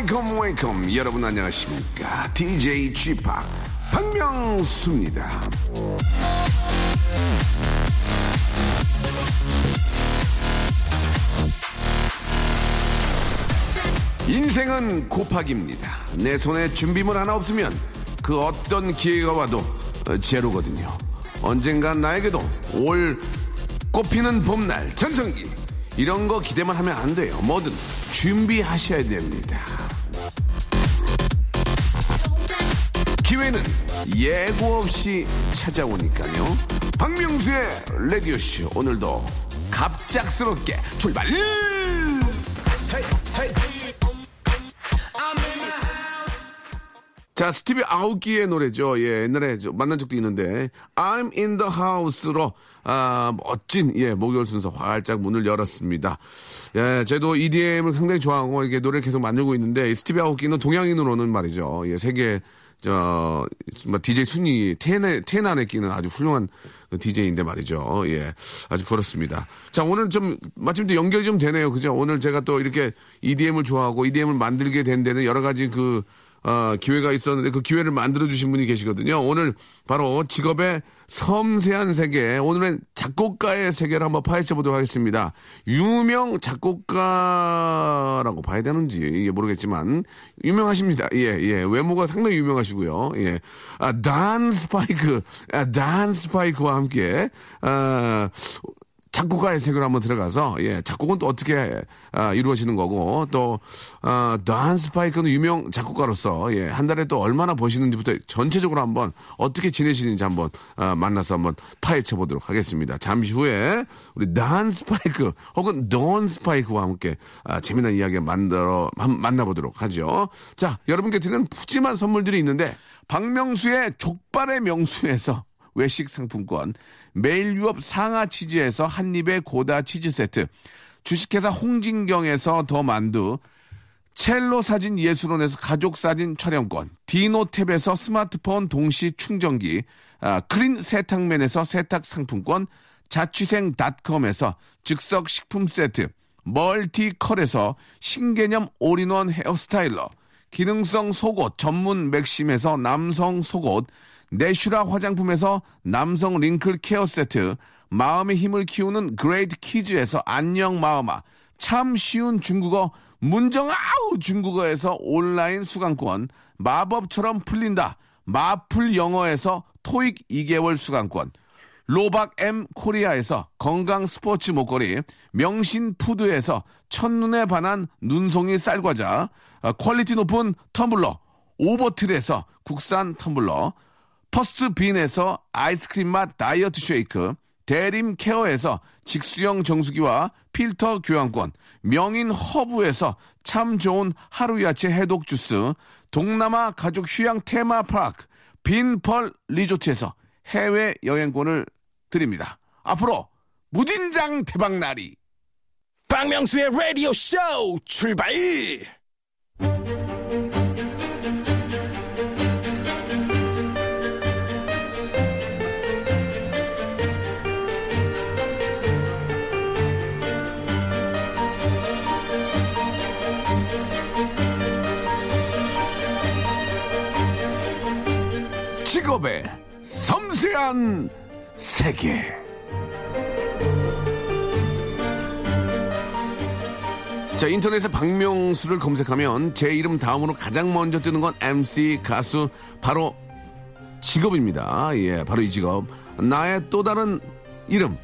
Welcome welcome. 여러분 안녕하십니까? DJ G 팍 박명수입니다. 인생은 곱하기입니다. 내 손에 준비물 하나 없으면 그 어떤 기회가 와도 어, 제로거든요. 언젠간 나에게도 올 꽃피는 봄날 전성기. 이런 거 기대만 하면 안 돼요. 뭐든 준비하셔야 됩니다 기회는 예고 없이 찾아오니까요 박명수의 라디오쇼 오늘도 갑작스럽게 출발 자, 스티비 아웃기의 노래죠. 예, 옛날에 저 만난 적도 있는데, I'm in the house로, 아, 멋진, 예, 목요일 순서 활짝 문을 열었습니다. 예, 저도 EDM을 상당히 좋아하고, 이게 노래를 계속 만들고 있는데, 이 스티비 아웃기는 동양인으로는 말이죠. 예, 세계, 저, 뭐, DJ 순위, 텐에, 텐 안에 끼는 아주 훌륭한 DJ인데 말이죠. 예. 아주 부럽습니다. 자, 오늘 좀, 마침 또 연결이 좀 되네요. 그죠? 오늘 제가 또 이렇게 EDM을 좋아하고 EDM을 만들게 된 데는 여러 가지 그, 어, 기회가 있었는데 그 기회를 만들어주신 분이 계시거든요. 오늘 바로 직업의 섬세한 세계, 오늘은 작곡가의 세계를 한번 파헤쳐 보도록 하겠습니다. 유명 작곡가라고 봐야 되는지 모르겠지만 유명하십니다. 예, 예. 외모가 상당히 유명하시고요. 예. 아, 단 스파이크, 아, 단 스파이크와 함께, 아, 작곡가의 세계로 한번 들어가서 예 작곡은 또 어떻게 아, 이루어지는 거고 또 아, 더한 스파이크는 유명 작곡가로서 예 한 달에 또 얼마나 버시는지부터 전체적으로 한번 어떻게 지내시는지 한번 아, 만나서 한번 파헤쳐 보도록 하겠습니다. 잠시 후에 우리 더한 스파이크 혹은 돈 스파이크와 함께 아, 재미난 이야기 만들어 한- 만나보도록 하죠. 자 여러분께 드리는 푸짐한 선물들이 있는데 박명수의 족발의 명수에서 외식 상품권, 매일 유업 상하 치즈에서 한입의 고다 치즈 세트, 주식회사 홍진경에서 더 만두, 첼로 사진 예술원에서 가족 사진 촬영권, 디노탭에서 스마트폰 동시 충전기, 아, 크린 세탁맨에서 세탁 상품권, 자취생닷컴에서 즉석 식품 세트, 멀티컬에서 신개념 올인원 헤어스타일러, 기능성 속옷 전문 맥심에서 남성 속옷, 내슈라 화장품에서 남성 링클 케어 세트, 마음의 힘을 키우는 그레이트 키즈에서 안녕 마음아, 참 쉬운 중국어 문정아 중국어에서 온라인 수강권, 마법처럼 풀린다 마풀영어에서 토익 2개월 수강권, 로박 M 코리아에서 건강 스포츠 목걸이, 명신 푸드에서 첫눈에 반한 눈송이 쌀과자, 아, 퀄리티 높은 텀블러, 오보틀에서 국산 텀블러, 퍼스트 빈에서 아이스크림 맛 다이어트 쉐이크, 대림 케어에서 직수형 정수기와 필터 교환권, 명인 허브에서 참 좋은 하루 야채 해독 주스, 동남아 가족 휴양 테마 파크, 빈펄 리조트에서 해외 여행권을 드립니다. 앞으로 무진장 대박날이 박명수의 라디오 쇼 출발! 섬세한 세계. 자, 인터넷에 박명수를 검색하면 제 이름 다음으로 가장 먼저 뜨는 건 MC, 가수, 바로 직업입니다. 예, 바로 이 직업. 나의 또 다른 이름.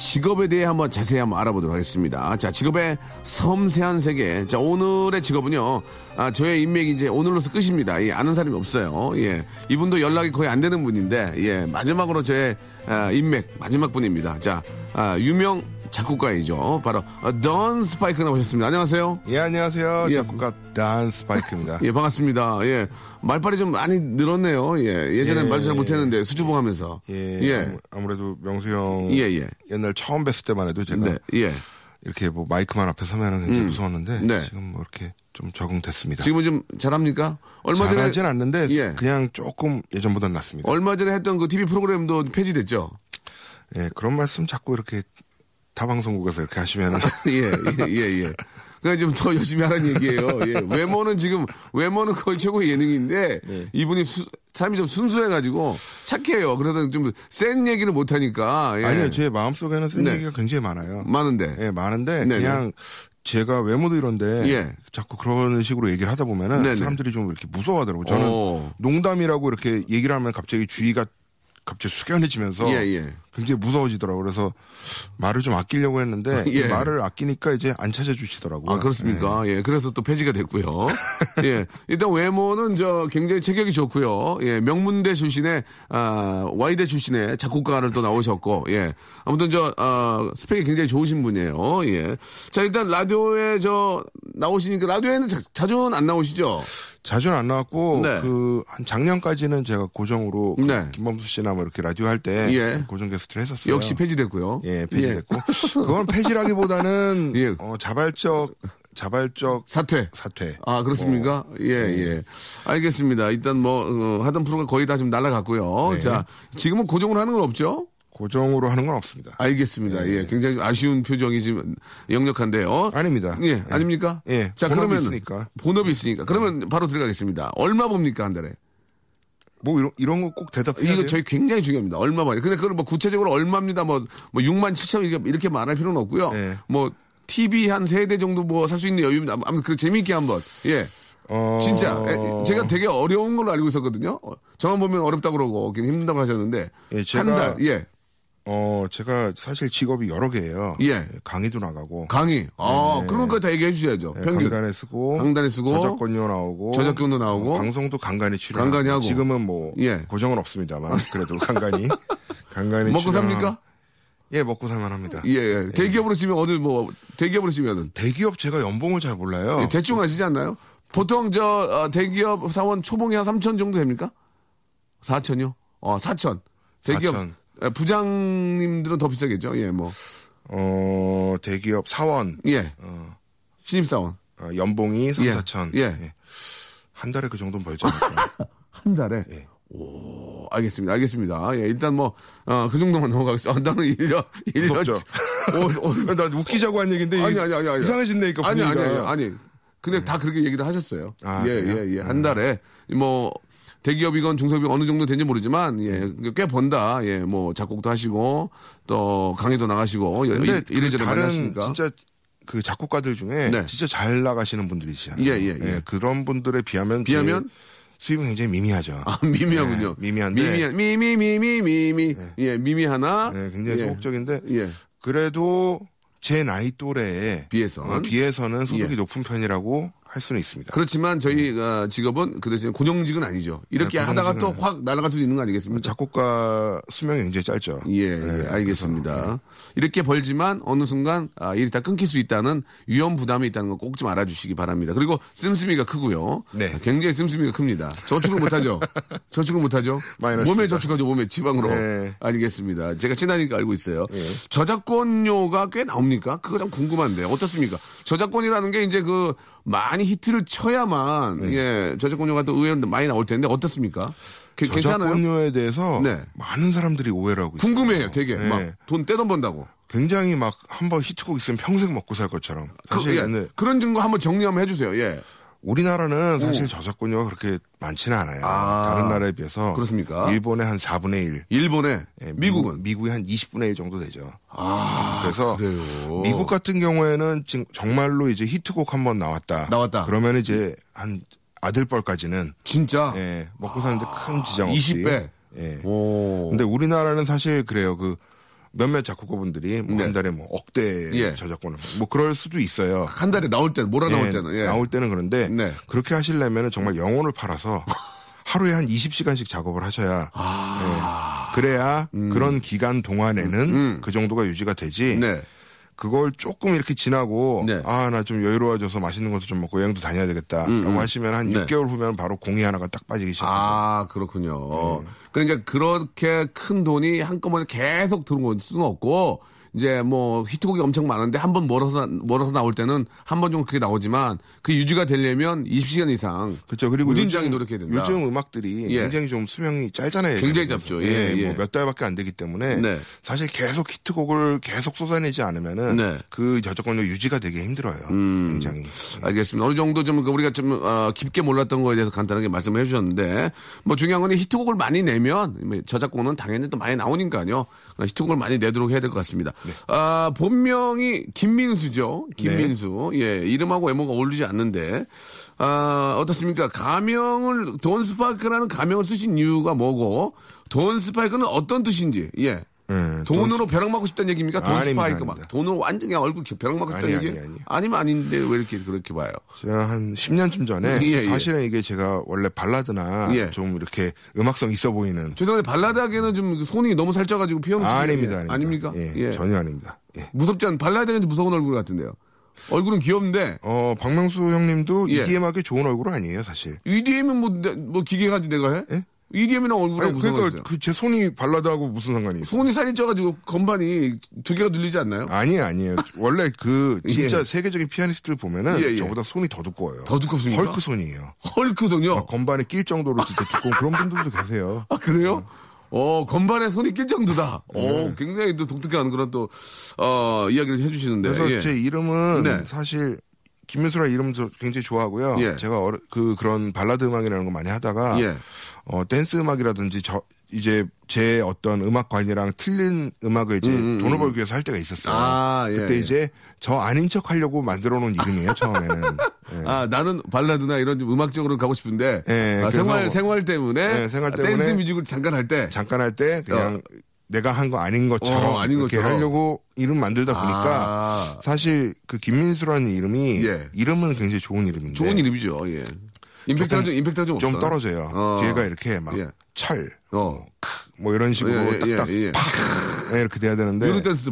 직업에 대해 한번 자세히 한번 알아보도록 하겠습니다. 자, 직업의 섬세한 세계. 자, 오늘의 직업은요, 아, 저의 인맥이 이제 오늘로서 끝입니다. 예, 아는 사람이 없어요. 예, 이분도 연락이 거의 안 되는 분인데, 예, 마지막으로 저의 아, 인맥, 마지막 분입니다. 자, 아, 유명 작곡가이죠. 바로, 어, 던 스파이크 나오셨습니다. 안녕하세요. 예, 안녕하세요. 예. 작곡가 단 스파이크입니다. 예, 반갑습니다. 예. 말빨이 좀 많이 늘었네요. 예. 예전엔 예, 말잘 예. 못했는데, 수줍어 하면서. 예. 예. 아무- 아무래도 명수 형 예, 예. 옛날 처음 뵀을 때만 해도 제가 네, 예. 이렇게 뭐 마이크만 앞에 서면은 굉장히 무서웠는데 네. 지금 뭐뭐 이렇게 좀 적응됐습니다. 지금은 좀 잘합니까? 얼마 전에 잘하진 않는데 예. 그냥 조금 예전보다는 낫습니다. 얼마 전에 했던 그 TV 프로그램도 폐지됐죠. 예, 그런 말씀 자꾸 이렇게 타 방송국에서 이렇게 하시면은 예, 예, 예, 예. 그러니까 좀 더 열심히 하라는 얘기예요. 예. 외모는 지금 외모는 거의 최고의 예능인데 이분이 수- 삶이 좀 순수해가지고 착해요. 그래서 좀 센 얘기를 못 하니까 예. 아니요, 제 마음속에는 쓴 네. 얘기가 굉장히 많아요. 많은데 예, 많은데 네네. 그냥 제가 외모도 이런데 예. 자꾸 그런 식으로 얘기를 하다 보면은 네네. 사람들이 좀 이렇게 무서워하더라고요. 저는 오. 농담이라고 이렇게 얘기를 하면 갑자기 주의가 갑자기 숙연해지면서 예, 예. 굉장히 무서워지더라고요. 그래서 말을 좀 아끼려고 했는데 예. 이 말을 아끼니까 이제 안 찾아주시더라고요. 아, 그렇습니까? 예. 그래서 또 폐지가 됐고요. 예. 일단 외모는 저 굉장히 체격이 좋고요. 예. 명문대 출신의, 아, 와이대 출신의 작곡가를 또 나오셨고, 예. 아무튼 저, 아, 스펙이 굉장히 좋으신 분이에요. 예. 자, 일단 라디오에 저, 나오시니까, 라디오에는 자, 자주는 안 나오시죠? 자주는 안 나왔고 네. 그한 작년까지는 제가 고정으로 그 네. 김범수 씨나 뭐 이렇게 라디오 할때 예. 고정 게스트를 했었어요. 역시 폐지됐고요. 예, 폐지됐고 그건 폐지라기보다는 예. 어, 자발적 자발적 사퇴. 사퇴. 아, 그렇습니까? 어, 예, 예. 알겠습니다. 일단 뭐, 어, 하던 프로가 거의 다 지금 날아갔고요. 네. 자, 지금은 고정으로 하는 건 없죠? 고정으로 하는 건 없습니다. 알겠습니다. 예, 굉장히 아쉬운 표정이 지금 역력한데요. 아닙니다. 예, 아닙니까? 예, 자, 본업이 그러면 있으니까. 본업이 있으니까. 그러면 바로 들어가겠습니다. 얼마 봅니까 한 달에? 뭐 이런 이런 거 꼭 대답해야 이거 돼요. 저희 굉장히 중요합니다. 얼마 봐요. 근데 그걸 뭐 구체적으로 얼마입니다. 뭐, 뭐 6만 7천 이렇게, 이렇게 말할 필요는 없고요. 네. 뭐 TV 한 세 대 정도 뭐 살 수 있는 여유입니다. 아무튼 그 재미있게 한번. 예. 어, 진짜 에, 제가 되게 어려운 걸로 알고 있었거든요. 어, 저만 보면 어렵다 그러고 힘들다고 하셨는데 예, 한 제가- 달, 예, 어 제가 사실 직업이 여러 개예요. 예. 강의도 나가고 강의. 아, 그런 거 다 얘기해 주셔야죠. 예, 평균. 강단에 쓰고 강단에 쓰고 저작권료 나오고 저작권도 나오고 어, 방송도 간간히 출연. 간간히 하고. 지금은 뭐 예. 고정은 없습니다만 그래도 간간히 간간히 먹고 출연- 삽니까? 예, 먹고 살만합니다. 예, 예. 대기업으로 치면 어디 뭐 대기업으로 치면은 대기업 제가 연봉을 잘 몰라요. 예, 대충 아시지 않나요? 보통 저 어, 대기업 사원 초봉이 한 3천 정도 됩니까? 4천요? 어, 4천. 대기업 4천. 예, 부장님들은 더 비싸겠죠. 예, 뭐. 어 대기업 사원 예. 신입 사원. 어, 연봉이 3, 예. 4천. 예. 한 달에 그 정도는 벌지 않을까. 한 달에. 예. 오, 알겠습니다. 알겠습니다. 예, 일단 뭐, 어, 그 정도만 넘어가겠습니다. 아, 나는 1년, 1년. 무섭죠? 어, 어, 나 웃기자고 한 얘기인데 아니, 이- 아니, 아니, 아니. 이상해진다니까 아니, 아니. 아니, 아니. 근데 다 그렇게 얘기를 하셨어요. 아, 예, 그래요? 예, 예. 한 달에, 뭐, 대기업이건 중소기업 어느 정도 되는지 모르지만, 예, 꽤 번다. 예, 뭐, 작곡도 하시고, 또, 강의도 나가시고, 여- 근데 이- 이래저래 그 많이 다른 하시니까. 진짜 그 작곡가들 중에 네. 진짜 잘 나가시는 분들이시잖아요. 예, 예, 예. 그런 분들에 비하면 비하면? 제 수입은 굉장히 미미하죠. 아, 미미하군요. 네, 미미한데 미미한, 미미, 미미, 미미. 예, 미미 하나. 네, 굉장히 예. 소극적인데 예. 그래도 제 나이 또래에 비해서는? 어, 비해서는 소득이 예. 높은 편이라고 할 수는 있습니다. 그렇지만 저희 어, 직업은 그 대신 고정직은 아니죠. 이렇게 네, 하다가 또 확 날아갈 수도 있는 거 아니겠습니까? 작곡가 수명이 굉장히 짧죠. 예, 네, 예, 알겠습니다. 이렇게 벌지만 어느 순간 아, 일이 다 끊길 수 있다는 위험 부담이 있다는 거 꼭 좀 알아주시기 바랍니다. 그리고 씀씀이가 크고요. 네. 아, 굉장히 씀씀이가 큽니다. 저축을 못하죠. 저축을 못하죠. 몸에 저축하죠. 몸에 지방으로. 네. 알겠습니다. 제가 친하니까 알고 있어요. 저작권료가 꽤 나옵니까? 그거 좀 궁금한데 어떻습니까? 저작권이라는 게 이제 그 많이 히트를 쳐야만 네. 예 저작권료가 또 의외로 많이 나올 텐데 어떻습니까? 게- 괜찮아요? 저작권료에 대해서 네. 많은 사람들이 오해를 하고 있어요. 궁금해요, 되게. 네. 막돈 떼돈 번다고. 굉장히 막 한번 히트곡 있으면 평생 먹고 살 것처럼. 그, 예, 그런 증거 한번 정리 한번 해주세요. 예. 우리나라는 사실 저작권료가 그렇게 많지는 않아요. 아, 다른 나라에 비해서 그렇습니까? 일본의 한 4분의 1. 일본에 예, 미국은 미국, 이한 20분의 1 정도 되죠. 아 그래서 그래요. 미국 같은 경우에는 지금 정말로 이제 히트곡 한 번 나왔다. 나왔다. 그러면 이제 한 아들뻘까지는 진짜 예, 먹고 사는데 큰 지장 없이. 20배. 예. 오. 근데 우리나라는 사실 그래요. 그 몇몇 작곡가분들이 뭐 네. 한 달에 뭐 억대 예. 저작권을 뭐 그럴 수도 있어요. 한 달에 나올 때는 몰아 나올 예, 때는 예. 나올 때는 그런데 네. 그렇게 하시려면 정말 영혼을 팔아서 하루에 한 20시간씩 작업을 하셔야 예, 그래야 그런 기간 동안에는 그 정도가 유지가 되지. 아. 네. 그걸 조금 이렇게 지나고 네. 아나 좀 여유로워져서 맛있는 것도 좀 먹고 여행도 다녀야 되겠다라고 하시면 한 네. 6개월 후면 바로 공이 하나가 딱 빠지기 시작합니다. 아 그렇군요. 그러니까 그렇게 큰 돈이 한꺼번에 계속 들어올 수는 없고 이제 뭐 히트곡이 엄청 많은데 한 번 멀어서 멀어서 나올 때는 한 번 정도 그게 나오지만 그 유지가 되려면 20시간 이상 그렇죠. 그리고 우진장이 요즘- 노력해야 된다. 요즘 음악들이 예. 굉장히 좀 수명이 짧잖아요. 굉장히. 짧죠. 예, 예. 뭐몇 달밖에 안 되기 때문에 네. 사실 계속 히트곡을 계속 쏟아내지 않으면은 네. 음. 그 저작권료 유지가 되게 힘들어요. 굉장히. 알겠습니다. 어느 정도 좀 우리가 좀 어, 깊게 몰랐던 거에 대해서 간단하게 말씀을 해주셨는데 뭐 중요한 건 히트곡을 많이 내면 뭐 저작권은 당연히 또 많이 나오니까요. 어, 히트곡을 많이 내도록 해야 될 것 같습니다. 아 본명이 김민수죠. 김민수. 예 이름하고 외모가 어울리지 않는데 아 어떻습니까? 가명을 돈 스파이크라는 가명을 쓰신 이유가 뭐고 돈 스파이크는 어떤 뜻인지 예. 예, 돈으로 벼락 맞고 싶다는 얘기입니까? 돈 아닙니다, 스파이크 막. 돈으로 완전히 그냥 얼굴 벼락 맞고 싶다는 얘기? 아니, 아니. 아니면 아닌데 왜 이렇게 그렇게 봐요? 제가 한 10년쯤 전에 예, 예. 사실은 이게 제가 원래 발라드나 예. 좀 이렇게 음악성 있어 보이는 죄송한데 발라드하기에는 좀 손이 너무 살쪄가지고 피아노 치기 아닙니다, 아닙니다. 아닙니까? 예, 예. 전혀 아닙니다. 예. 무섭지 않 발라드는 무서운 얼굴 같은데요. 얼굴은 귀여운데 어, 박명수 형님도 예. EDM하기 좋은 얼굴 아니에요, 사실. EDM은 뭐, 내- 뭐 기계 가지 내가 해? 예? EDM이랑 얼굴이랑 아니, 무슨 그러니까? 그 제 손이 발라드하고 무슨 상관이 있어요? 손이 살이 쪄가지고 건반이 두 개가 늘리지 않나요? 아니에요, 아니에요. 원래 그 진짜 예. 세계적인 피아니스트를 보면은 예, 예. 저보다 손이 더 두꺼워요. 더 두껍습니까? 헐크 손이에요. 헐크 손이요? 막 건반에 낄 정도로 진짜 두꺼운 그런 분들도 계세요. 아, 그래요? 어, 건반에 손이 낄 정도다. 어, 굉장히 또 독특한 그런 또, 어, 이야기를 해주시는데. 그래서 예. 제 이름은 네. 사실 김민수라 이름 저 굉장히 좋아하고요. 예. 제가 어려- 그 그런 발라드 음악이라는 거 많이 하다가 예. 어 댄스 음악이라든지 저 이제 제 어떤 음악관이랑 틀린 음악을 이제 돈을 벌기 위해서 할 때가 있었어요. 아, 예, 그때 예. 이제 저 아닌 척 하려고 만들어 놓은 이름이에요, 처음에는. 예. 아, 나는 발라드나 이런 좀 음악적으로 가고 싶은데. 예, 아, 생활, 뭐- 생활 때문에. 예, 생활 아, 때문에 댄스 뮤직을 잠깐 할 때. 잠깐 할 때 그냥 내가 한 거 아닌 것처럼 어, 아닌 이렇게 것처럼. 하려고 이름 만들다 보니까 아. 사실 그 김민수라는 이름이 예. 이름은 굉장히 좋은 이름인데 좋은 이름이죠, 예. 임팩트가 좀, 임팩트가 좀. 좀 떨어져요. 어. 뒤에가 이렇게 막 예. 철, 어. 뭐 이런 식으로 예, 예, 딱딱 예, 예. 팍 예, 이렇게 돼야 되는데 유로 댄스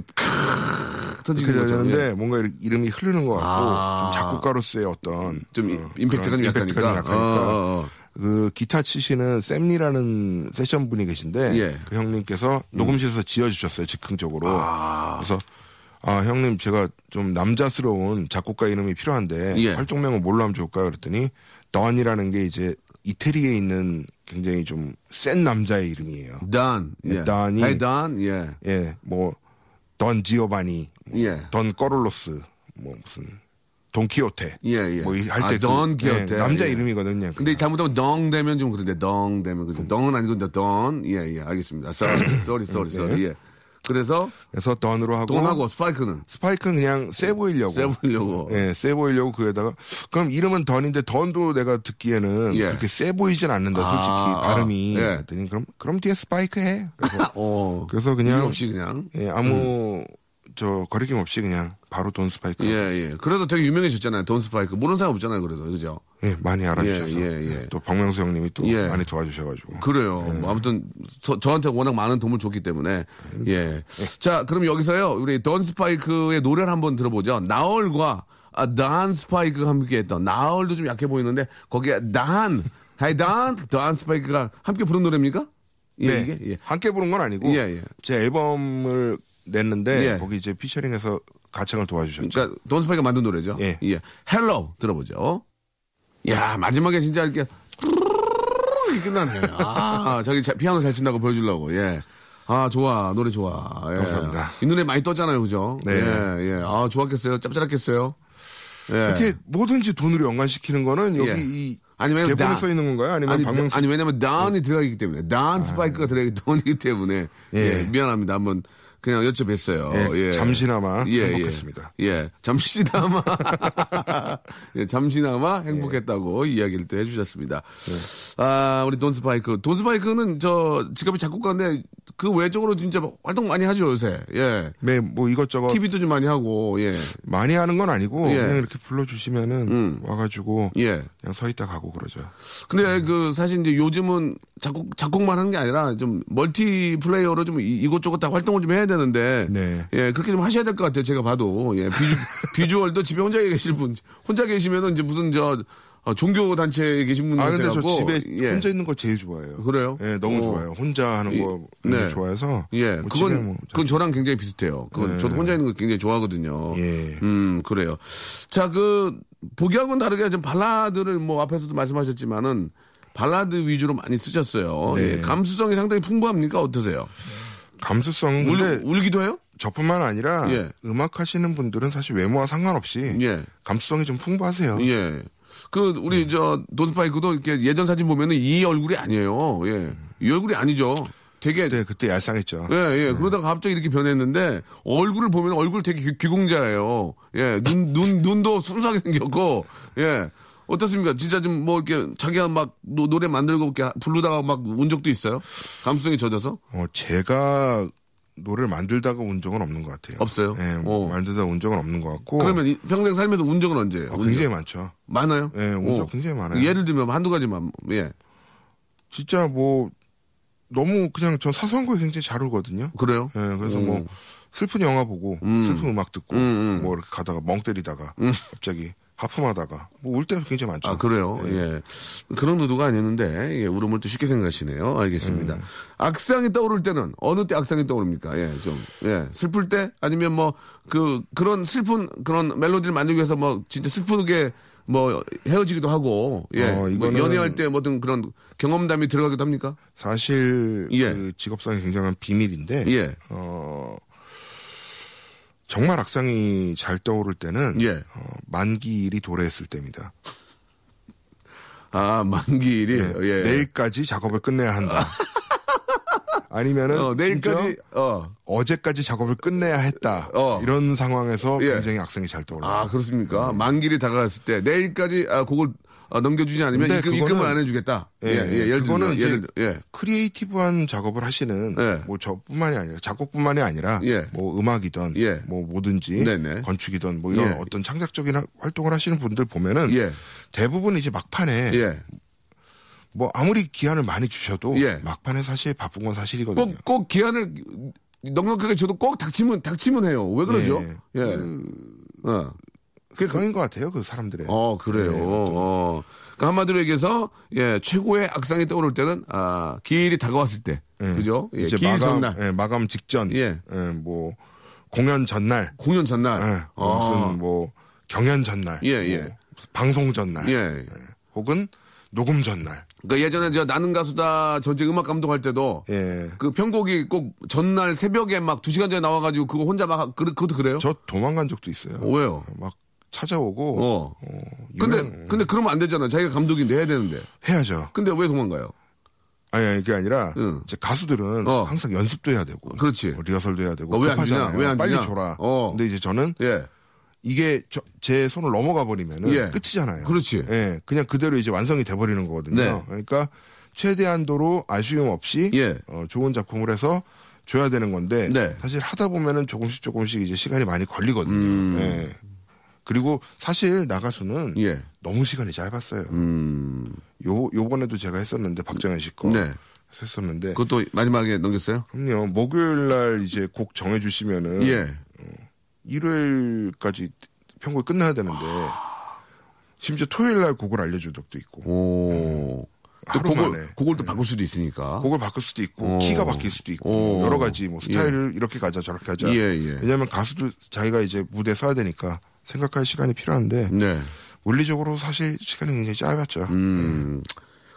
터지는 그렇게 돼야 거죠. 되는데 예. 뭔가 이름이 흐르는 것 같고 아. 좀 작곡가로서의 어떤 좀 어, 임팩트가 약하니까. 약하니까 어, 어, 어. 그 기타 치시는 샘리라는 세션 분이 계신데 예. 음. 그 형님께서 녹음실에서 지어주셨어요 즉흥적으로 아. 그래서 아 형님 제가 좀 남자스러운 작곡가 이름이 필요한데 예. 활동명은 뭘로 하면 좋을까요 그랬더니 던이라는 게 이제 이태리에 있는 굉장히 좀 센 남자의 이름이에요 단. 예, 예. 단이- Hey, 단. 예. 예, 뭐, 던 지오바니, 뭐 예. 던 꺼롤로스, 뭐 무슨, 돈키호테. 예, 예. 뭐, 할 아, 때. 그, 돈 키호테. 예, 남자 예. 이름이거든요. 근데 잘못하면 덩 되면 좀 그런데 덩 되면 그죠. 덩은 아니고 덩. 예, 예. 알겠습니다. sorry, sorry, sorry, sorry. 예. 그래서 그래서 던으로 하고. 돈하고 스파이크는 스파이크는 그냥 세 보이려고. 세 보이려고. 예, 세 보이려고 그에다가. 그럼 이름은 던인데 던도 내가 듣기에는 예. 그렇게 세 보이진 않는다, 솔직히. 아, 발음이. 아, 예. 그랬더니 그럼, 그럼 뒤에 스파이크 해. 그래서, 어. 그래서 그냥. 없이 그냥. 예, 아무, 저, 거리낌 없이 그냥 바로 돈 스파이크. 예, 예. 그래도 되게 유명해졌잖아요. 돈 스파이크. 모르는 사람 없잖아요. 그래도. 그죠? 예, 많이 알아주셔서. 예, 예, 예. 또 박명수 형님이 또 예. 많이 도와주셔가지고. 그래요. 네. 뭐 아무튼 저, 저한테 워낙 많은 도움을 줬기 때문에 예. 자, 그럼 여기서요. 우리 돈 스파이크의 노래를 한번 들어보죠. 나얼과 아, 돈 스파이크가 함께 했던 나얼도 좀 약해 보이는데 거기에 돈, 하이 돈, 돈 스파이크가 함께 부른 노래입니까? 예, 네. 이게 예. 함께 부른 건 아니고 예, 예. 제 앨범을 냈는데 예. 거기 이제 피처링해서 가창을 도와주셨죠. 그러니까 돈 스파이크가 만든 노래죠. 예. 헬로 들어보죠. 야 마지막에 진짜 이렇게 끝나네. 아, 자기 자- 피아노 잘 친다고 보여주려고. 예. 아 좋아 노래 좋아. 예. 감사합니다. 이 눈에 많이 떴잖아요, 그죠? 네. 예, 예. 아 좋았겠어요. 짭짤했겠어요. 예. 이렇게 뭐든지 돈으로 연관시키는 거는 여기 예. 이 아니면 다- 써 있는 건가요? 아니면 아니, 박명수 아니 왜냐면 다운이 들어가기 때문에 다운 스파이크가 들어가기 때문이기 때문에 예. 예. 미안합니다 한번 그냥 여쭤뵀어요. 예, 예. 잠시나마 행복했습니다. 예, 예. 잠시나마 예, 잠시나마 행복했다고 이야기를 또 해주셨습니다. 아 우리 돈 스파이크 돈 스파이크는 저 직업이 작곡가인데 그 외적으로 진짜 활동 많이 하죠 요새. 예. 네, 뭐 이것저것 TV도 좀 많이 하고 예. 많이 하는 건 아니고 예. 그냥 이렇게 불러주시면은 와가지고 예. 그냥 서 있다 가고 그러죠. 근데 그 사실 이제 요즘은 작곡 작곡만 하는 게 아니라 좀 멀티 플레이어로 좀 이- 이곳저곳 다 활동을 좀 해야 되는데 네. 예 그렇게 좀 하셔야 될 것 같아요 제가 봐도 예 비주, 비주 얼도 집에 혼자 계실 분 혼자 계시면은 이제 무슨 저 어, 종교 단체에 계신 분들 아 근데 저 집에 예. 혼자 있는 거 제일 좋아해요. 그래요? 예, 너무 어. 좋아요. 혼자 하는 이- 거 네. 네. 좋아해서. 예, 뭐 그건 뭐 그건 저랑 굉장히 비슷해요. 그건 저도 혼자 있는 거 굉장히 좋아하거든요. 예. 음, 그래요. 자, 그 보기하고는 다르게 좀 발라드를 뭐 앞에서도 말씀하셨지만은 발라드 위주로 많이 쓰셨어요. 네. 예, 감수성이 상당히 풍부합니까? 어떠세요? 감수성은 울, 근데 울 기도 해요? 저뿐만 아니라 예. 음악 하시는 분들은 사실 외모와 상관없이 예. 감수성이 좀 풍부하세요. 예. 그 우리 저 도스파이크도 이렇게 예전 사진 보면은 이 얼굴이 아니에요. 예. 이 얼굴이 아니죠. 되게 그때 그때 얄쌍했죠. 예, 예. 그러다가 갑자기 이렇게 변했는데 얼굴을 보면 얼굴 되게 귀, 귀공자예요. 예. 눈, 눈, 눈도 순수하게 생겼고, 예. 어떻습니까? 진짜 좀 뭐 이렇게 자기가 막 노, 노래 만들고 이렇게 부르다가 막 운 적도 있어요? 감수성이 젖어서? 어, 제가 노래를 만들다가 운 적은 없는 것 같아요. 없어요? 예, 어. 만들다가 운 적은 없는 것 같고. 그러면 이- 평생 살면서 운 적은 언제예요? 어, 운 굉장히 적? 많죠. 많아요? 예, 운적 어. 굉장히 많아요. 예를 들면 한두 가지만, 예. 진짜 뭐 너무 그냥 저 사소한 거에 굉장히 잘 울거든요. 그래요? 예, 그래서 음. 뭐 슬픈 영화 보고 슬픈 음악 듣고 뭐 이렇게 가다가 멍 때리다가 갑자기 하품하다가 뭐 울 때도 굉장히 많죠. 아, 그래요? 예. 그런 의도가 아니었는데, 예, 울음을 또 쉽게 생각하시네요. 알겠습니다. 음. 악상이 떠오를 때는, 어느 때 악상이 떠오릅니까? 예, 좀, 예. 슬플 때? 아니면 뭐, 그, 그런 슬픈, 그런 멜로디를 만들기 위해서 뭐, 진짜 슬프게 뭐, 헤어지기도 하고, 예. 어, 뭐 이거는- 연애할 때 뭐든 그런 경험담이 들어가기도 합니까? 사실 예. 그 직업상의 굉장한 비밀인데 예. 어, 정말 악상이 잘 떠오를 때는 예. 어, 만기일이 도래했을 때입니다. 아, 만기일이, 예. 예. 내일까지 작업을 끝내야 한다. 아니면은 어, 내일까지, 어. 어제까지 작업을 끝내야 했다. 어. 이런 상황에서 예. 굉장히 악상이 잘 떠올라요. 아, 그렇습니까? 만기일이 다가갔을 때, 내일까지, 아, 곡을 아, 넘겨주지 않으면 입금, 그거는- 입금을 안 해주겠다. 예, 예, 예를 그거는 들면, 예를 들, 예. creative한 작업을 하시는 예. 뭐 저뿐만이 아니라 작곡뿐만이 아니라 예. 뭐 음악이든 예. 뭐 뭐든지 네네. 건축이든 뭐 이런 예. 어떤 창작적인 하- 활동을 하시는 분들 보면은 예. 대부분 이제 막판에 예. 뭐 아무리 기한을 많이 주셔도 예. 막판에 사실 바쁜 건 사실이거든요. 꼭, 꼭 기한을 넉넉하게 줘도 꼭 닥치면, 닥치면 해요. 왜 그러죠? 예. 어. 습관인 것 같아요, 그 사람들의. 어, 그래요. 네, 어. 그러니까 한마디로 얘기해서, 예, 최고의 악상이 떠오를 때는, 아, 기일이 다가왔을 때. 예. 그죠? 예, 이제 기일 마감, 전날. 예, 마감 직전, 예. 예, 뭐 공연 전날, 공연 전날. 예, 뭐 아. 무슨 뭐 경연 전날, 예, 뭐 예. 방송 전날, 예. 혹은 녹음 전날, 그러니까 예전에 저 나는 가수다 전체 음악 감독할 때도 예. 그 편곡이 꼭 전날 새벽에 막두 시간 전에 나와가지고 그거 혼자 막 하- 그, 그것도 그래요? 저 도망간 적도 있어요. 어, 왜요? 막 찾아오고 어. 어, 근데 유명- 근데 그러면 안 되잖아. 자기가 감독인데 해야 되는데. 해야죠. 근데 왜 도망가요? 아니, 아니 그게 아니라 응. 이제 가수들은 어. 항상 연습도 해야 되고, 그렇지. 뭐 리허설도 해야 되고, 어, 왜안 주냐? 왜안 빨리 주냐? 줘라. 어. 근데 이제 저는 예. 이게 저- 제 손을 넘어가 버리면은 예. 끝이잖아요. 그렇지. 예, 그냥 그대로 이제 완성이 돼 버리는 거거든요. 네. 그러니까 최대한도로 아쉬움 없이 예. 어, 좋은 작품을 해서 줘야 되는 건데 네. 사실 하다 보면은 조금씩 조금씩 이제 시간이 많이 걸리거든요. 음. 예. 그리고 사실 나가수는 예. 너무 시간이 짧았어요. 음. 요 요번에도 제가 했었는데 박정현 씨 거 네. 했었는데 그것도 마지막에 넘겼어요? 그럼요 목요일 날 이제 곡 정해 주시면은 예. 일요일까지 편곡이 끝나야 되는데 심지어 토요일 날 곡을 알려 준 적도 있고 오. 또 하루 곡을. 곡을 또 바꿀 수도 있으니까. 곡을 바꿀 수도 있고 어. 키가 바뀔 수도 있고 어. 여러 가지 뭐 스타일을 이렇게 가자 저렇게 가자 예, 예. 왜냐하면 가수도 자기가 이제 무대 에 서야 되니까 생각할 시간이 필요한데 네. 물리적으로 사실 시간이 굉장히 짧았죠. 음,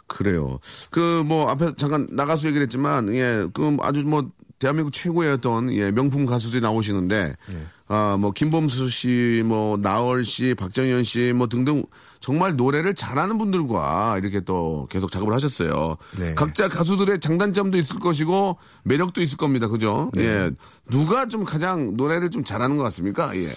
그래요. 그, 뭐, 앞에 잠깐 나가수 얘기를 했지만, 예, 그 아주 뭐, 대한민국 최고의 어떤, 예, 명품 가수들이 나오시는데, 예. 아, 뭐, 김범수 씨, 뭐, 나얼 씨, 박정현 씨, 뭐, 등등, 정말 노래를 잘하는 분들과 이렇게 또 계속 작업을 하셨어요. 네. 각자 가수들의 장단점도 있을 것이고, 매력도 있을 겁니다. 그죠? 네. 예. 누가 좀 가장 노래를 좀 잘하는 것 같습니까? 예.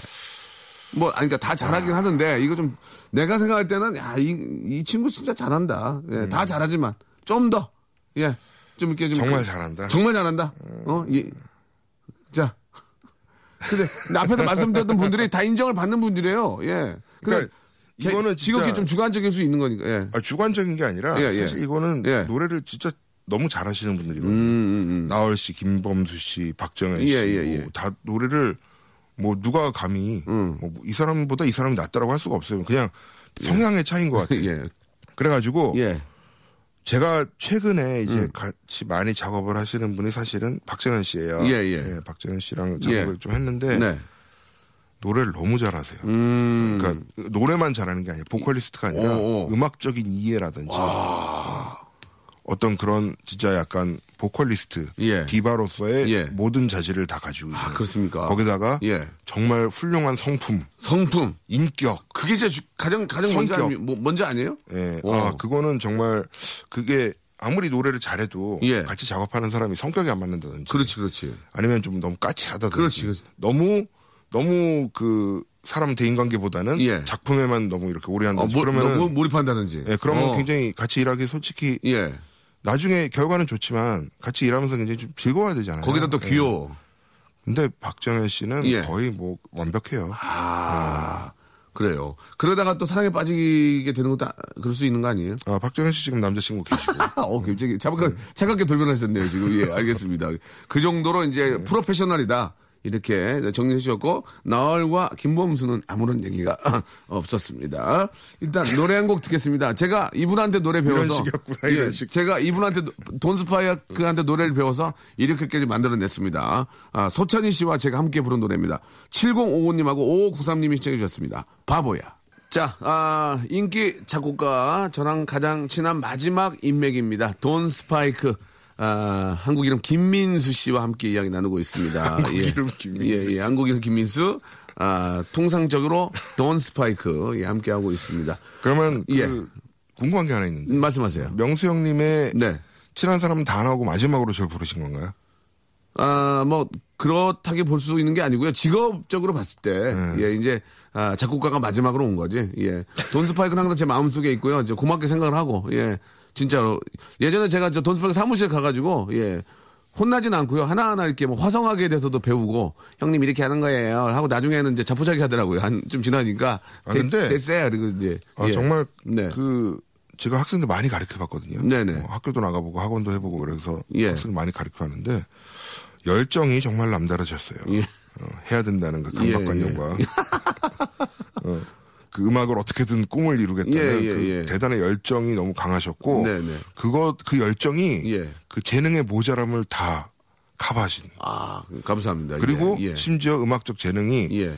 뭐, 아니, 그러니까 다 잘하긴 하는데, 이거 좀, 내가 생각할 때는, 야, 이, 이 친구 진짜 잘한다. 예, 다 잘하지만, 좀 더, 예, 좀 이렇게 좀. 정말 그- 잘한다. 정말 잘한다. 어, 예. 자. 근데, 근데 앞에서 말씀드렸던 분들이 다 인정을 받는 분들이에요. 예. 그러니까 개- 이거는 진짜 좀 주관적일 수 있는 거니까, 예. 아, 주관적인 게 아니라 예, 예. 사실 이거는 예. 노래를 진짜 너무 잘하시는 분들이거든요. 음, 음, 음. 나얼 씨, 김범수 씨, 박정현 씨, 예, 예, 예. 뭐다 노래를 뭐 누가 감히 음. 뭐 이 사람보다 이 사람이 낫다라고 할 수가 없어요. 그냥 성향의 차이인 것 같아요. 예. 그래가지고 예. 제가 최근에 이제 음. 같이 많이 작업을 하시는 분이 사실은 박정현 씨예요. 예, 예. 박정현 씨랑 작업을 예. 좀 했는데 네. 노래를 너무 잘하세요. 음. 그러니까 노래만 잘하는 게 아니라 보컬리스트가 아니라 오, 오. 음악적인 이해라든지 어떤 그런 진짜 약간 보컬리스트 예. 디바로서의 예. 모든 자질을 다 가지고 있는 아, 그렇습니까? 거기다가 예. 정말 훌륭한 성품, 성품. 인격. 그게 제 주- 가장 가장 먼저 성격. 아니, 뭐, 먼저 아니에요? 예. 오. 아, 그거는 정말 그게 아무리 노래를 잘해도 예. 같이 작업하는 사람이 성격이 안 맞는다든지 그렇지, 그렇지. 아니면 좀 너무 까칠하다든지 그렇지, 그렇지. 너무 너무 그 사람 대인 관계보다는 예. 작품에만 너무 이렇게 오래 어, 한다든지 뭐, 그러면 너무 몰입한다든지. 예, 그러면 어. 굉장히 같이 일하기 솔직히 예. 나중에 결과는 좋지만 같이 일하면서 굉장히 좀 즐거워야 되잖아요. 거기다 또 예. 귀여워. 근데 박정현 씨는 예. 거의 뭐 완벽해요. 아, 그래요. 그러다가 또 사랑에 빠지게 되는 것도 아- 그럴 수 있는 거 아니에요? 아, 박정현 씨 지금 남자친구 계시고. 어, 갑자기 차갑게, 차갑게 돌변하셨네요, 지금. 예, 알겠습니다. 그 정도로 이제 프로페셔널이다. 이렇게 정리해 주셨고, 나얼과 김범수는 아무런 얘기가 없었습니다. 일단 노래 한 곡 듣겠습니다. 제가 이분한테 노래 배워서. 식이었구나, 이런 예, 식. 제가 이분한테, 돈스파이크한테 노래를 배워서 이렇게까지 만들어냈습니다. 아, 소찬희 씨와 제가 함께 부른 노래입니다. 7055님하고 5593님이 시청해 주셨습니다. 바보야. 자, 아, 인기 작곡가 저랑 가장 친한 마지막 인맥입니다. 돈 스파이크. 아, 한국 이름 김민수 씨와 함께 이야기 나누고 있습니다. 한국 이름 김민수. 예, 예, 한국 이름 김민수. 아, 통상적으로 돈 스파이크 예, 함께 하고 있습니다. 그러면 그 예. 궁금한 게 하나 있는데. 음, 말씀하세요. 명수 형님의 네. 친한 사람은 다 나오고 마지막으로 저를 부르신 건가요? 아, 뭐, 그렇다게 볼 수 있는 게 아니고요. 직업적으로 봤을 때, 예, 이제, 아, 작곡가가 마지막으로 온 거지. 예. 돈 스파이크는 항상 제 마음속에 있고요. 이제 고맙게 생각을 하고, 예. 진짜로. 예전에 제가 저 돈 스파이크 사무실 가가지고, 예. 혼나진 않고요. 하나하나 이렇게 뭐 화성하게 대해서도 배우고, 형님 이렇게 하는 거예요. 하고 나중에는 이제 자포자기 하더라고요. 한 좀 지나니까. 아, 근데- 됐어요. 그리고 이제. 아, 예. 정말 네. 그 제가 학생들 많이 가르쳐 봤거든요. 네네. 어, 학교도 나가보고 학원도 해보고 그래서 예. 학생들 많이 가르쳐 봤는데 열정이 정말 남다르셨어요. 예. 어, 해야 된다는 그 예, 강박관념과 어, 그 음악을 어떻게든 꿈을 이루겠다는 예, 예, 그 예. 대단한 열정이 너무 강하셨고 네 네. 그것 그 열정이 예. 그 재능의 모자람을 다 커버하신 아, 감사합니다. 그리고 예, 예. 심지어 음악적 재능이 예.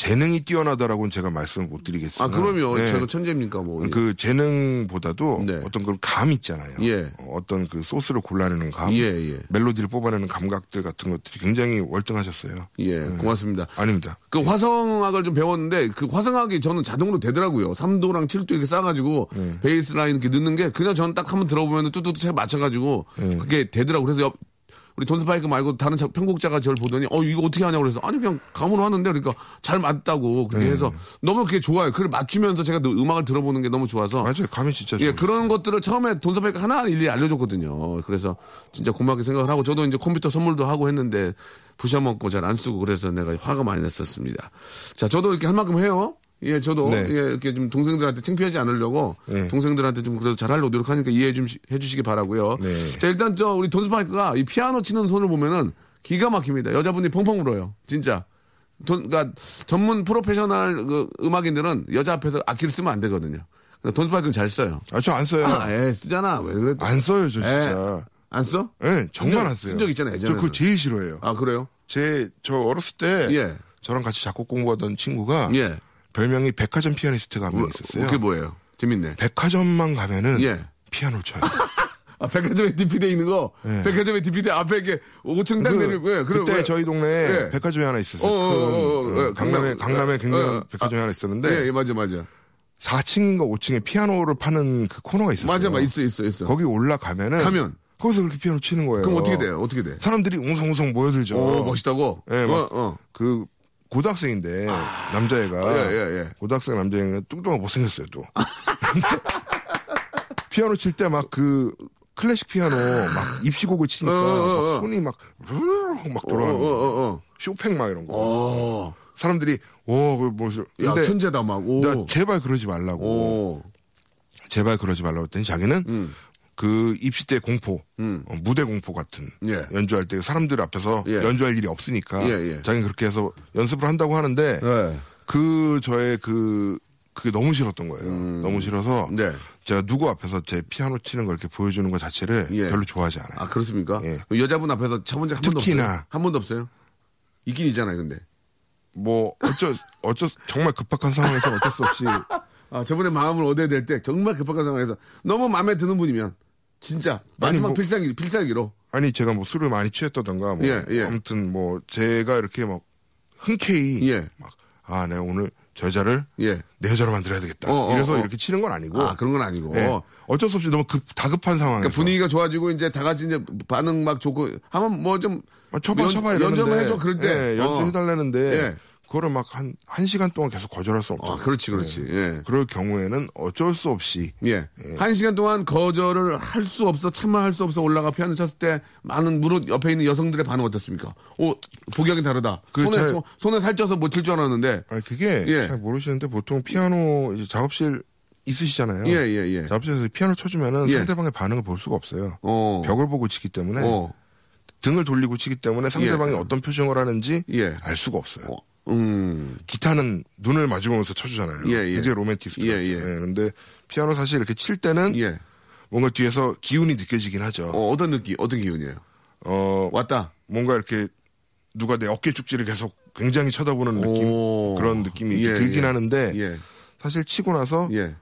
재능이 뛰어나다라고는 제가 말씀을 못 드리겠으나 아, 그럼요. 네. 제가 천재입니까, 뭐. 예. 그 재능보다도 네. 어떤 그런 감 있잖아요. 예. 어, 어떤 그 소스를 골라내는 감, 예, 예. 멜로디를 뽑아내는 감각들 같은 것들이 굉장히 월등하셨어요. 예, 고맙습니다. 아닙니다. 그 화성학을 좀 배웠는데 그 화성학이 저는 자동으로 되더라고요. 3도랑 7도 이렇게 쌓아가지고 네. 베이스 라인 이렇게 넣는 게 그냥 저는 딱 한번 들어보면 뚜뚜뚜 맞춰가지고 네. 그게 되더라고. 그래서 옆, 우리 돈스파이크 말고 다른 자- 편곡자가 저를 보더니 어 이거 어떻게 하냐고 그래서 아니 그냥 감으로 하는데 그러니까 잘 맞다고 그렇게 네. 해서 너무 그게 좋아요. 그걸 맞추면서 제가 음악을 들어보는 게 너무 좋아서 맞아요. 감이 진짜 예, 좋아요. 그런 것들을 처음에 돈스파이크 하나 일일이 알려줬거든요. 그래서 진짜 고맙게 생각을 하고 저도 이제 컴퓨터 선물도 하고 했는데 부셔먹고 잘 안 쓰고 그래서 내가 화가 많이 났었습니다. 자, 저도 이렇게 할 만큼 해요. 예, 저도 네. 예, 이렇게 좀 동생들한테 창피하지 않으려고 네. 동생들한테 좀 그래도 잘하려고 노력하니까 이해해 좀 시- 해주시기 바라고요. 네. 자, 일단 저 우리 돈스파이크가 이 피아노 치는 손을 보면은 기가 막힙니다. 여자분이 펑펑 울어요. 진짜. 돈, 그러니까 전문 프로페셔널 그 음악인들은 여자 앞에서 악기를 쓰면 안 되거든요. 돈스파이크는 잘 써요. 아, 저 안 써요. 아, 에 쓰잖아. 왜 그래? 또. 안 써요, 저 에, 진짜. 안 써? 예, 정말 쓴안 적- 써요. 쓴 적 있잖아요, 저 예전에는. 그거 제일 싫어해요. 아, 그래요? 제, 저 어렸을 때. 예. 저랑 같이 작곡 공부하던 친구가. 예. 별명이 백화점 피아니스트가 한 명 있었어요. 그게 뭐예요? 재밌네. 백화점만 가면은. 예. 피아노를 쳐요. 아, 백화점에 DP대 있는 거, 예. 백화점에 DP대 앞에 이렇게 5층 딱 그, 내리고, 예, 그때 왜- 저희 동네에 예. 백화점이 하나 있었어요. 어, 어, 어, 어, 큰, 어, 어, 강남에, 강남- 강남에 굉장히 어, 어. 백화점이 하나 있었는데. 예, 예, 맞아, 맞아. 4층인가 5층에 피아노를 파는 그 코너가 있었어요. 맞아, 맞아. 있어, 있어, 있어. 거기 올라가면은 가면? 거기서 그렇게 피아노 치는 거예요. 그럼 어떻게 돼요? 어떻게 돼? 사람들이 웅성웅성 모여들죠. 오, 멋있다고? 예, 막 어, 어. 그 고등학생인데 남자애가 예, 예, 예. 고등학생 남자애가 뚱뚱하고 못생겼어요 또. 근데 피아노 칠 때 막 그 클래식 피아노 막 입시곡을 치니까 어, 어, 어. 막 손이 막 르르르 막 어, 돌아가는 어, 거. 어, 어. 쇼팽 막 이런 거. 어. 사람들이 오, 그 뭐지? 야, 근데 천재다, 막. 오. 나 제발 그러지 말라고. 오. 제발 그러지 말라고 했더니 자기는 음. 그 입시 때 공포, 어, 무대 공포 같은 예. 연주할 때 사람들 앞에서 예. 연주할 일이 없으니까 예, 예. 자기는 그렇게 해서 연습을 한다고 하는데 예. 그 저의 그 그게 너무 싫었던 거예요. 너무 싫어서 네. 제가 누구 앞에서 제 피아노 치는 걸 이렇게 보여주는 것 자체를 예. 별로 좋아하지 않아요. 아, 그렇습니까? 예. 여자분 앞에서 쳐본 적 한 번도 특히나. 없어요? 한 번도 없어요? 있긴 있잖아요, 근데. 뭐 어쩌 어쩌 정말 급박한 상황에서 어쩔 수 없이 아, 저분의 마음을 얻어야 될 때 정말 급박한 상황에서 너무 마음에 드는 분이면 진짜 마지막 뭐- 필살기, 필살기로. 아니 제가 뭐 술을 많이 취했다던가 뭐 예, 예. 아무튼 뭐 제가 이렇게 막 흔쾌히 예. 막아 내가 오늘 저 여자를 예. 내 여자로 만들어야 되겠다 어, 어, 이래서 어. 이렇게 치는 건 아니고 아, 그런 건 아니고. 예. 어쩔 수 없이 너무 급 다급한 상황에서 그러니까 분위기가 좋아지고 이제 다 같이 이제 반응 막 좋고 하면 뭐좀 아, 쳐봐 연- 쳐봐 이러는데 연주만 해줘 그럴 때 예, 연주해달라는데 예. 그거를 막 한 한 시간 동안 계속 거절할 수 없죠. 아, 그렇지, 그렇지. 예. 그럴 경우에는 어쩔 수 없이 예. 한 시간 동안 거절을 할 수 없어, 참아 할 수 없어 올라가 피아노 쳤을 때 많은 무릇 옆에 있는 여성들의 반응 어떻습니까? 오, 보기하기 다르다. 그 손에, 잘- 손- 손에 살쪄서 못 칠 줄 알았는데. 아니, 그게 예. 잘 모르시는데 보통 피아노 이제 작업실 있으시잖아요. 예, 예, 예. 작업실에서 피아노 쳐주면은 예. 상대방의 반응을 볼 수가 없어요. 어. 벽을 보고 치기 때문에 어. 등을 돌리고 치기 때문에 상대방이 예. 어떤 표정을 하는지 예. 알 수가 없어요. 어, 음. 기타는 눈을 마주보면서 쳐주잖아요. 예, 예. 굉장히 로맨티스트 예. 예. 예, 근데 피아노 사실 이렇게 칠 때는 예. 뭔가 뒤에서 기운이 느껴지긴 하죠. 어, 어떤 느낌, 어떤 기운이에요? 어, 왔다. 뭔가 이렇게 누가 내 어깨 쭉지를 계속 굉장히 쳐다보는 느낌 오. 그런 느낌이 이렇게 예, 들긴 예. 하는데 예. 사실 치고 나서 예.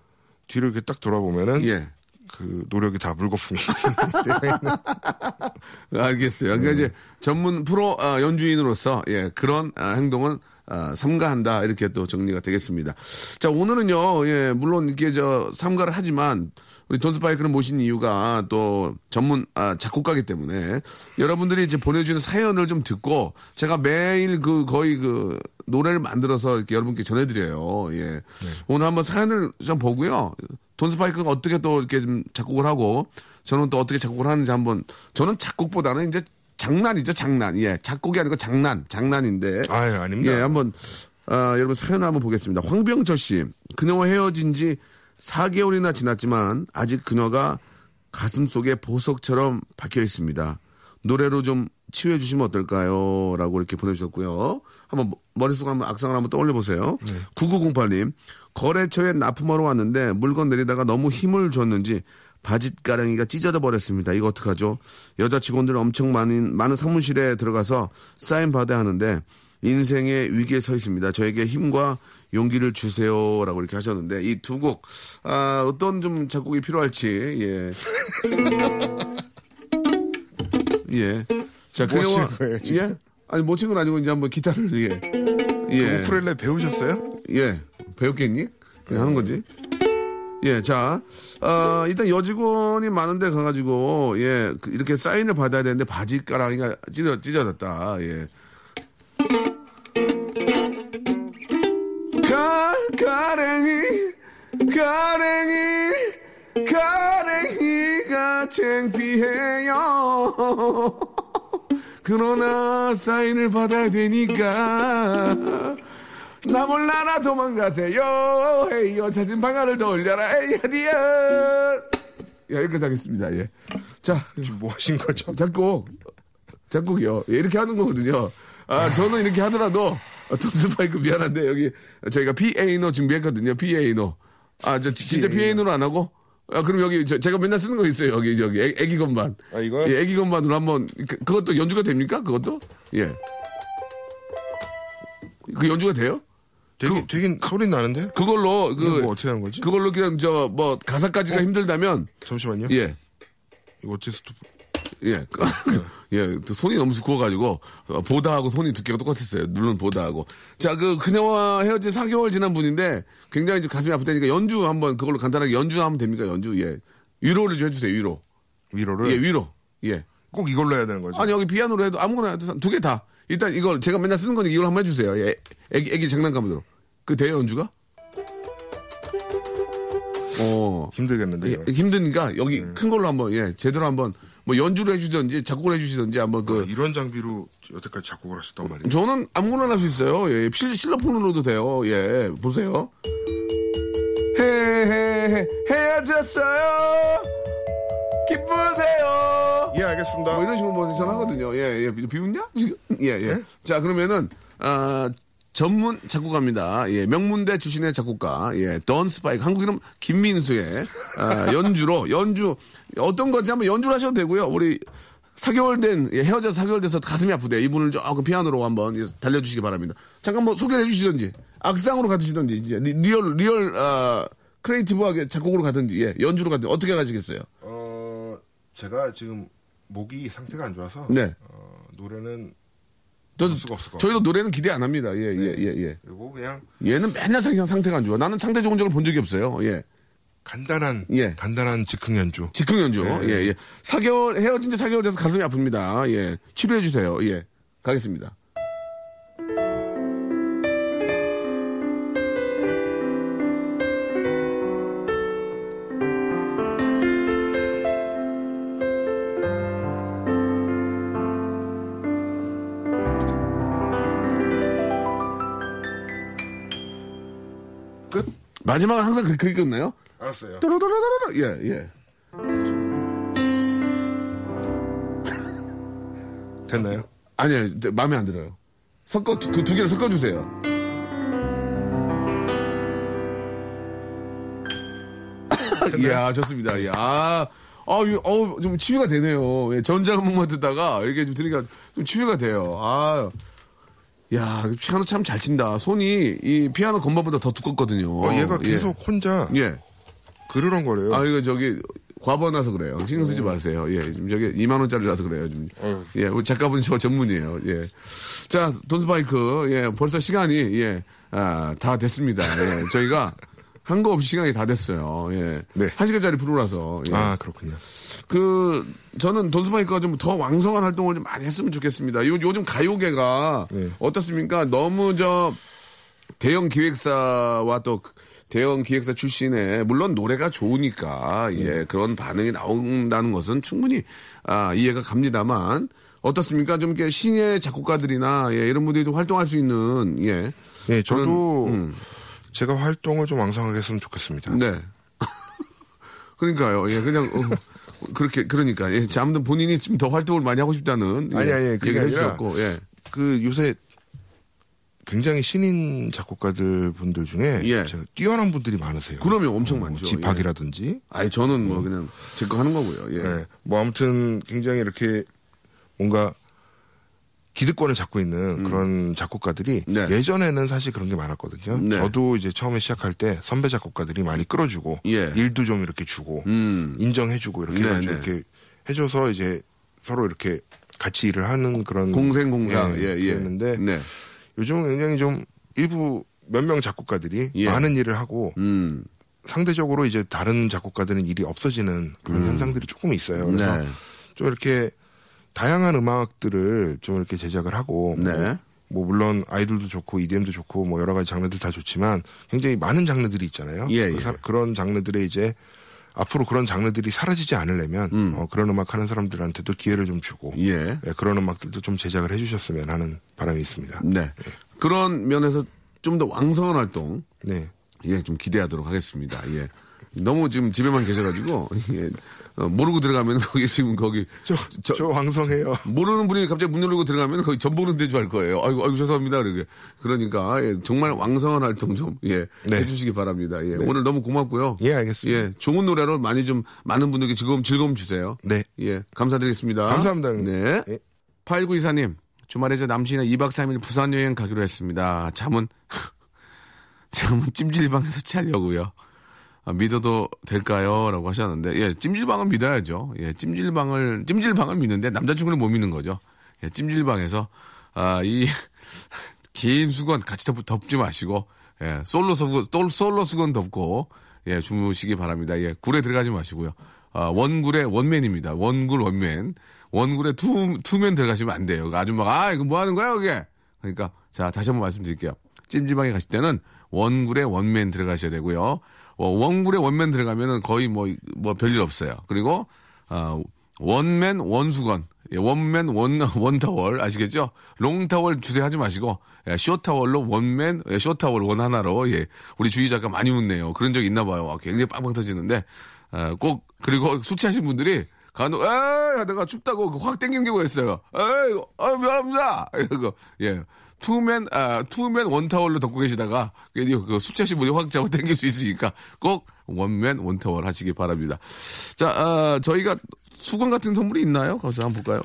뒤를 이렇게 딱 돌아보면은 예. 그 노력이 다 물거품이 알겠어요. 그러니까 이제 전문 프로 아, 연주인으로서 예, 그런 아, 행동은 아, 삼가한다 이렇게 또 정리가 되겠습니다. 자 오늘은요, 예, 물론 이게 저 삼가를 하지만 우리 돈스파이크를 모신 이유가 또 전문 아, 작곡가기 때문에 여러분들이 이제 보내주는 사연을 좀 듣고 제가 매일 그 거의 그 노래를 만들어서 이렇게 여러분께 전해드려요. 예, 오늘 한번 사연을 좀 보고요. 돈스파이크가 어떻게 또 이렇게 좀 작곡을 하고 저는 또 어떻게 작곡을 하는지 한번 저는 작곡보다는 이제 장난이죠 장난 예 작곡이 아니고 장난 장난인데 아유, 아닙니다. 예 한번 아, 여러분 사연 한번 보겠습니다 황병철 씨 그녀와 헤어진 지 4개월이나 지났지만 아직 그녀가 가슴 속에 보석처럼 박혀 있습니다 노래로 좀 치유해 주시면 어떨까요? 라고 이렇게 보내주셨고요. 한번 머릿속 한번 악상을 한번 떠올려 보세요. 9908님, 거래처에 납품하러 왔는데 물건 내리다가 너무 힘을 줬는지 바짓가랑이가 찢어져 버렸습니다. 이거 어떡하죠? 여자 직원들 엄청 많은, 많은 사무실에 들어가서 사인 받아야 하는데 인생의 위기에 서 있습니다. 저에게 힘과 용기를 주세요 라고 이렇게 하셨는데 이 두 곡 아, 어떤 좀 작곡이 필요할지 예. 예. 자, 거예요, 지금? 예? 아니 못친건 아니고 이제 한번 기타를 예. 예. 우쿨렐레 배우셨어요? 예. 배웠겠니? 예, 하는 거지. 예, 자, 어, 일단 여직원이 많은데 가가지고, 예, 그- 이렇게 사인을 받아야 되는데 바지가랑이가 찢어, 찢어졌다, 예. 가, 가랭이, 가랭이, 가랭이가 창피해요. 그러나 사인을 받아야 되니까 나 몰라라 도망가세요. 헤이요 자신 방아를 더 올려라. 에이 디어 야 여기까지 하겠습니다. 예 자 지금 뭐 하신 거죠? 작곡. 작곡이요. 예, 이렇게 하는 거거든요. 아 저는 이렇게 하더라도 돈 스파이크 미안한데 여기 저희가 피애노 준비했거든요 피애노. 아 저 진짜 피애노로 안 하고? 아 그럼 여기 저, 제가 맨날 쓰는 거 있어요 여기 저기 애, 애기 건반. 아, 이거요? 예, 애기 건반으로 한번 그, 그것도 연주가 됩니까? 그것도? 예. 그 연주가 돼요? 되긴, 되긴 소리 나는데? 그걸로 그 뭐 어떻게 하는 거지? 그걸로 그냥 저 뭐 가사까지가 힘들다면 잠시만요. 예. 이거 어떻게 스톱? 예. 예, 또 손이 너무 두꺼워가지고, 어, 보다하고 손이 두께가 똑같았어요. 누른 보다하고. 자, 그, 그녀와 헤어진 4개월 지난 분인데, 굉장히 이제 가슴이 아프다니까 연주 한번, 그걸로 간단하게 연주하면 됩니까? 연주, 예. 위로를 좀 해주세요, 위로. 위로를? 예, 위로. 예. 꼭 이걸로 해야 되는 거죠? 아니, 여기 피아노로 해도 아무거나 해도 두 개 다. 일단 이걸 제가 맨날 쓰는 거니까 이걸 한번 해주세요. 예. 애기, 애기 장난감으로. 그 돼요, 연주가? 어. 힘들겠는데. 예, 힘드니까 여기 큰 걸로 한번 예 제대로 한번 뭐 연주를 해주든지 작곡을 해주시든지 한번 그 아, 이런 장비로 여태까지 작곡을 하셨단 말이에요. 저는 아무거나 할 수 있어요 예 실, 실로폰으로도 돼요 예 보세요 헤 헤 헤 헤어졌어요 기쁘세요 예, 알겠습니다. 뭐 이런 식으로 뭐 전 하거든요 예 예 비웃냐 지금 예예 자 그러면은 아 전문 작곡가입니다. 예, 명문대 출신의 작곡가, 예, 돈 스파이크. 한국 이름 김민수의 아, 연주로, 연주, 어떤 건지 한번 연주를 하셔도 되고요. 우리 4개월 된, 예, 헤어져서 4개월 돼서 가슴이 아프대. 이분을 조금 피아노로 한번 예, 달려주시기 바랍니다. 잠깐 뭐 소개를 해주시던지, 악상으로 가주시던지, 이제 리, real, real, 아, creative하게 작곡으로 가든지, 예, 연주로 가든지, 어떻게 가시겠어요? 어, 제가 지금 목이 상태가 안 좋아서 네. 어, 노래는 저도, 할 수가 없을 것 저희도 노래는 기대 안 합니다. 예, 예, 예, 예. 그리고 그냥 얘는 맨날 상, 상태가 안 좋아. 나는 상태 좋은 적을 본 적이 없어요. 예. 간단한 예. 간단한 즉흥 연주. 즉흥 연주. 네. 예, 예. 4개월, 헤어진 지 4개월 돼서 가슴이 아픕니다. 예. 치료해 주세요. 예. 가겠습니다. 마지막은 항상 그렇게, 끝나요? 알았어요. 또로로로로로. 예, 예. 됐나요? 아니요, 저, 마음에 안 들어요. 섞어, 그 두 개를 섞어주세요. 이야, 좋습니다. 이야. 아, 유- 어우, 좀 치유가 되네요. 예, 전자음악만 듣다가 이렇게 좀 들으니까 좀 치유가 돼요. 아, 야, 피아노 참 잘 친다. 손이 이 피아노 건반보다 더 두껍거든요. 어, 얘가 예. 계속 혼자 예. 그르렁거려요. 아, 이거 저기, 과번나서 그래요. 신경 쓰지 마세요. 예, 지금 저기 2만 원짜리라서 그래요. 좀. 어. 예, 우리 작가분 저 전문이에요. 예. 자, 돈스파이크. 예, 벌써 시간이, 예, 아, 다 됐습니다. 예, 저희가 한 거 없이 시간이 다 됐어요. 예. 네. 한 시간짜리 프로라서. 예. 아 그렇군요. 그, 저는 돈스파이크가 좀 더 왕성한 활동을 좀 많이 했으면 좋겠습니다. 요, 요즘 가요계가 네. 어떻습니까? 너무 저, 대형 기획사와 또 대형 기획사 출신의 물론 노래가 좋으니까 예 그런 반응이 나온다는 것은 충분히 아 이해가 갑니다만 어떻습니까 좀 이렇게 신예 작곡가들이나 예 이런 분들이 좀 활동할 수 있는 예 예, 저도 음. 제가 활동을 좀 왕성하게 했으면 좋겠습니다. 네. 그러니까요. 예, 그냥, 어, 그렇게, 그러니까. 예, 아무튼 본인이 좀더 활동을 많이 하고 싶다는. 아니, 예, 아니, 그게 얘기를 해주셨고, 예. 그 요새 굉장히 신인 작곡가들 분들 중에 예. 뛰어난 분들이 많으세요. 그러면 엄청 뭐 많죠. 집학이라든지. 아니, 저는 뭐 그냥 제 거 하는 거고요. 예. 예. 뭐 아무튼 굉장히 이렇게 뭔가 기득권을 잡고 있는 그런 작곡가들이 음. 네. 예전에는 사실 그런 게 많았거든요. 네. 저도 이제 처음에 시작할 때 선배 작곡가들이 많이 끌어주고 예. 일도 좀 이렇게 주고 음. 인정해주고 이렇게 네, 네. 이렇게 해줘서 이제 서로 이렇게 같이 일을 하는 그런 공생공사. 예, 예. 그랬는데 네. 요즘은 굉장히 좀 일부 몇 명 작곡가들이 예. 많은 일을 하고 음. 상대적으로 이제 다른 작곡가들은 일이 없어지는 그런 현상들이 조금 있어요. 그래서 음. 네. 좀 이렇게 다양한 음악들을 좀 이렇게 제작을 하고 네. 뭐, 뭐 물론 아이돌도 좋고 EDM도 좋고 뭐 여러 가지 장르들 다 좋지만 굉장히 많은 장르들이 있잖아요. 예, 그 예. 사- 그런 장르들에 이제 앞으로 그런 장르들이 사라지지 않으려면 어, 그런 음악 하는 사람들한테도 기회를 좀 주고 예. 예, 그런 음악들도 좀 제작을 해주셨으면 하는 바람이 있습니다. 네. 그런 면에서 좀 더 왕성한 활동, 네. 예, 좀 기대하도록 하겠습니다. 예. 너무 지금 집에만 계셔가지고, 예. 어, 모르고 들어가면 거기 지금 거기. 저, 저- 저 왕성해요. 모르는 분이 갑자기 문 열고 들어가면 거의 전 보는 데인 줄알 거예요. 아이고, 아이고, 죄송합니다. 그러게. 그러니까, 예, 정말 왕성한 활동 좀, 예, 네. 해주시기 바랍니다. 예, 오늘 너무 고맙고요. 예, 알겠습니다. 예, 좋은 노래로 많이 좀, 많은 분들께 즐거움, 즐거움 주세요. 네. 예, 감사드리겠습니다. 감사합니다, 형님. 네. 예. 8924님, 주말에 저 남친이랑 2박 3일 부산 여행 가기로 했습니다. 잠은, 잠은 찜질방에서 자려고요. 아, 믿어도 될까요? 라고 하셨는데, 예, 찜질방은 믿어야죠. 예, 찜질방을, 찜질방을 믿는데 남자친구는 못 믿는 거죠. 예, 찜질방에서, 아, 이, 긴 수건 같이 덮, 덮지 마시고, 예, 솔로 수건, 솔- 솔로 수건 덮고, 예, 주무시기 바랍니다. 예, 굴에 들어가지 마시고요. 아, one굴에 one man입니다. one굴 one man. one굴에 two, two man 들어가시면 안 돼요. 그 아줌마가, 아, 이거 뭐 하는 거야, 그게? 그러니까, 자, 다시 한번 말씀드릴게요. 찜질방에 가실 때는 one굴에 one man 들어가셔야 되고요. 어, one굴에 one man 들어가면은 거의 뭐, 뭐 별일 없어요. 그리고, 아, one man one수건. 예, one man one, one towel. 아시겠죠? long towel 주세하지 마시고, 예, short towel로 one man, 예, short towel one 하나로, 예, 우리 주희 작가 많이 웃네요. 그런 적 있나 봐요. 와, 굉장히 빵빵 터지는데, 아, 꼭, 그리고 술 취하신 분들이, 간혹, 에이, 내가 춥다고 확 땡기는 경우가 있어요. 에이, 아, 미안합니다. 이거, 예. 투맨, 아, 투맨 원타월로 덮고 계시다가, 그 수채시 물이 확 잡아 당길 수 있으니까 꼭 원맨 원타월 하시기 바랍니다. 자, 아, 저희가 수건 같은 선물이 있나요? 가서 한번 볼까요?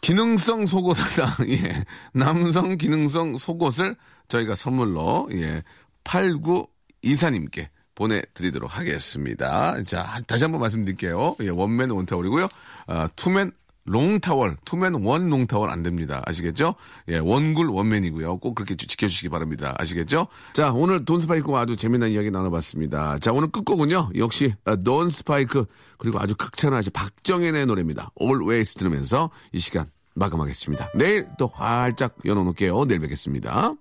기능성 속옷 예. 남성 기능성 속옷을 저희가 선물로, 예. 8924님께 보내드리도록 하겠습니다. 자, 다시 한번 말씀드릴게요. 예, one man one towel이고요. 아, 투맨 롱타월, 투맨 원 롱타월 안 됩니다. 아시겠죠? 예, one굴 one man이고요. 꼭 그렇게 지- 지켜주시기 바랍니다. 아시겠죠? 자, 오늘 돈 스파이크와 아주 재미난 이야기 나눠봤습니다. 자, 오늘 끝곡은요. 역시 아, 돈 스파이크 그리고 아주 극찬하지 박정현의 노래입니다. Always 들으면서 이 시간 마감하겠습니다. 내일 또 활짝 열어놓을게요. 내일 뵙겠습니다.